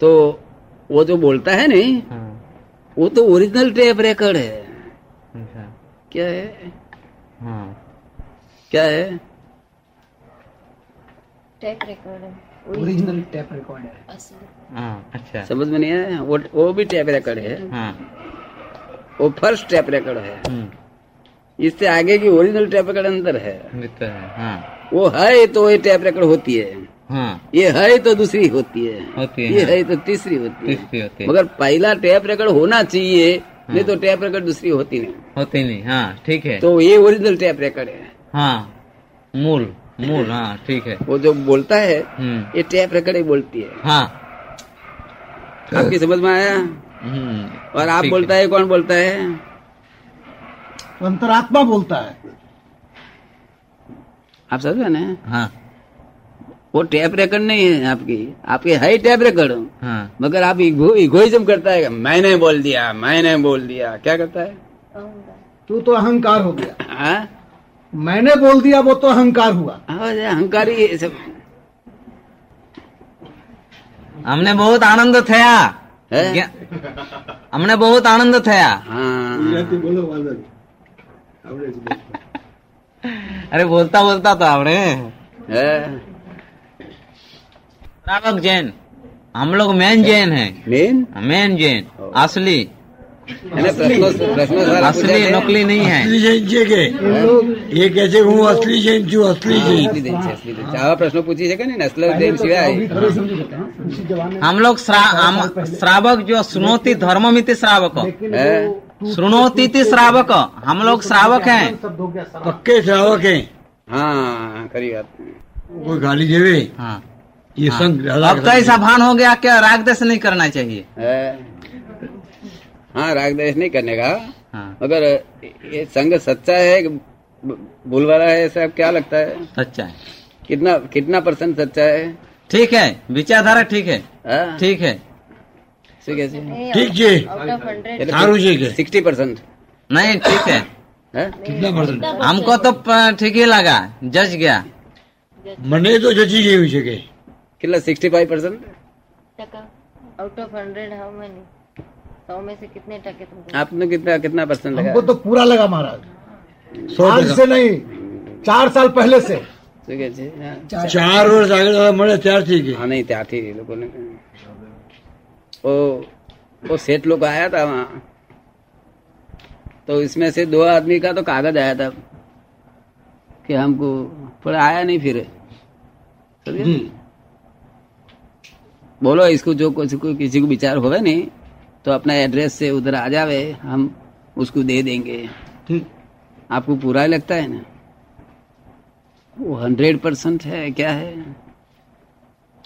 तो वो जो बोलता है नहीं हाँ। वो तो ओरिजिनल टेप रिकॉर्ड है। अच्छा। क्या है? हाँ। क्या है? टेप रिकॉर्ड है। ओरिजिनल टेप रिकॉर्ड है। हाँ अच्छा। समझ में नहीं आया? वो वो भी टेप रिकॉर्ड है। हाँ। वो फ़र्स्ट टेप रिकॉर्ड है। हम्म। इससे आगे की ओरिजिनल टेप रिकॉर्ड अंदर है। है हाँ। वो है तो ये टेप रिकॉर्ड होती है। हाँ। ये है तो दूसरी होती है। होती है ये है। है तो तीसरी होती है। तीसरी होती है। मगर पहला टेप रिकॉर्ड होना चाहिए हाँ। नहीं तो टेप रिकॉर्ड दूसरी होती नहीं। होती नहीं हाँ ठीक है। तो ये ओरिजिनल टेप रिकॉर्ड है। हाँ मूल मूल हाँ ठीक है। वो जो बोलता है हम्म। ये टेप रिकॉर्ड ही बोलती है। हाँ। आपकी समझ में आया? हम्म और आप बोलता है कौन बोलता है? अंतरात्मा बोलता है। आप समझ ना? हाँ। वो टैप रेकर्ड नहीं है आपकी। आपके है टैप रेकर्ड हाँ। मगर आप इगोइज्म करता है। मैंने बोल दिया मैंने बोल दिया। क्या करता है? तू तो अहंकार हो गया। हाँ? मैंने बोल दिया वो तो अहंकार हुआ। हाँ, अहंकार ही सब। हमने बहुत आनंद थे हमने बहुत आनंद थया। हाँ। तो अरे बोलता बोलता तो हमने श्रावक जैन हम लोग मेन जैन है मेन मेन जैन असली मैंने प्रश्नों प्रश्नों सवाल पूछा असली थे। नकली नहीं है असली जैन છે કે એ કે છે હું અસલી જૈન છું અસલી हाँ, જૈન असली देश है, असली देश। आवा प्रश्न पूछी है क्या नहीं नस्ल देव सिवाय उसी जमाने हम लोग श्रा- हम- श्रावक जो सुनोती धर्ममिति श्रावक लेकिन है? वो सुनोती श्रावक हम लोग श्रावक हैं शब्द हो गया सब પક્કે શ્રાવક હે हाँ खरी बात કોઈ ગાલી દેવે हाँ ये हाँ। संग अब तो ऐसा भान हो गया क्या? राग देश नहीं करना चाहिए। हाँ। राग देश नहीं करने का। हाँ। मगर ये संग सच्चा है भूल वाला है ऐसा क्या लगता है? सच्चा है। कितना कितना परसेंट सच्चा है? ठीक है। विचारधारा ठीक है। हाँ। ठीक है। ठीक जी। सिक्सटी परसेंट नहीं ठीक है। हाँ? कितना परसेंट? हमको तो ठीक ही लगा। जज गया। मने तो जज गई हुई जगह કેટલા સિક્સટી फाइव परसेंट टका out of hundred how many सौ में से कितने टके तुमको आपने कितना कितना परसेंट लगा हमको तो पूरा लगा महाराज સો आज ટકા से नहीं चार साल पहले से શું કે છે હા. ચાર વર્ષ આગળ મળે ત્યારથી કે हाँ नहीं त्याथी लोगों ने वो वो सेठ लोग आया था वहाँ तो इसमें से दो आदमी का तो कागज आया था कि हमको पर आया नहीं फिर समझे? बोलो इसको जो कुछ को किसी को विचार होवे नहीं तो अपना एड्रेस से उधर आ जावे हम उसको दे देंगे। ठीक। आपको पूरा ही लगता है ना? वो हंड्रेड परसेंट है क्या है?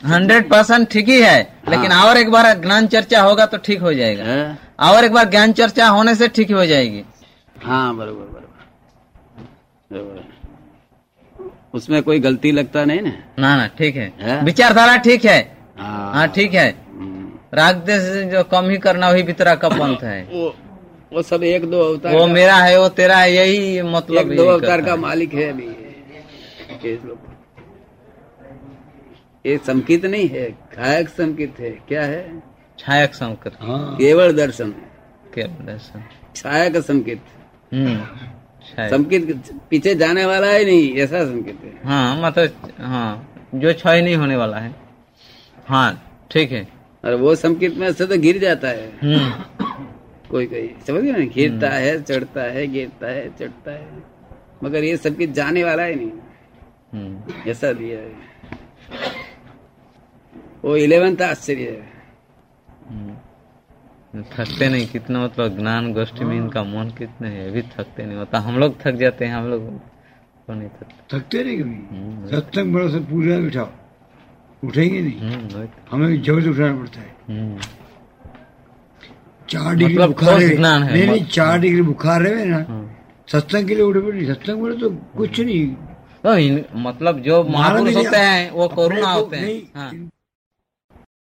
हंड्रेड परसेंट ठीक ही है लेकिन हाँ। और एक बार ज्ञान चर्चा होगा तो ठीक हो जाएगा। है? और एक बार ज्ञान चर्चा होने से ठीक हो जाएगी। हाँ बरोबर बरोबर। बरोबर उसमें कोई गलती लगता नहीं ना? ना ना ठीक है। है? विचारधारा ठीक है हाँ हाँ ठीक है। राग देश जो कम ही करना वही भीतरा का पंथ है। वो वो सब एक दो अवतार वो मेरा है वो तेरा है यही मतलब एक दो अवतार का मालिक है अभी। ये संकित नहीं है खायक संकित है। क्या है? छायक संकर હા केवल दर्शन। केवल दर्शन। छायक संकित। हम्म छायक। संकित पीछे जाने वाला है नहीं ऐसा संकित है। हाँ मतलब हाँ जो क्षय नहीं होने वाला है। हाँ ठीक है। और वो संकित में से तो गिर जाता है। हम्म। कोई कोई समझ गए ना? गिरता हम्म। है चढ़ता है गिरता है चढ़ता है। मगर ये संकित जाने वाला है नहीं। हम्म। ऐसा दिया है। वो इलेवंथ आश्चर्य है। थकते नहीं कितना मतलब ज्ञान गोष्ठी में इनका मन कितने है अभी थकते नहीं। होता हम लोग थक जाते हैं हम लोग तो नहीं थकते। थकते नहीं कभी? सत्संग बड़ा से पूजा बिठाओ। उठेंगे नहीं। हमें भी तो। हमें ज़बरदस्त उठाना पड़ता है। हम्म, चार डिग्री मतलब बुखार है। नहीं नहीं चार डिग्री बुखार है ना। हाँ। सत्संग के लिए उठे पड़े। सत्संग बोले तो कुछ नहीं। तो मतलब जो महापुरुष होते हैं वो कोरोना होते हाँ।